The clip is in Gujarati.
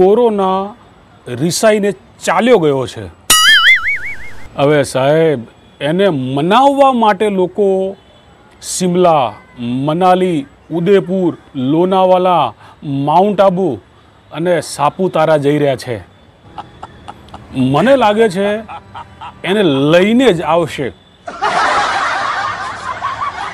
કોરોના રિસાઈને ચાલ્યો ગયો છે. હવે સાહેબ, એને મનાવવા માટે લોકો શિમલા, મનાલી, ઉદયપુર, લોનાવાલા, માઉન્ટ આબુ અને સાપુતારા જઈ રહ્યા છે. મને લાગે છે એને લઈને જ આવશે.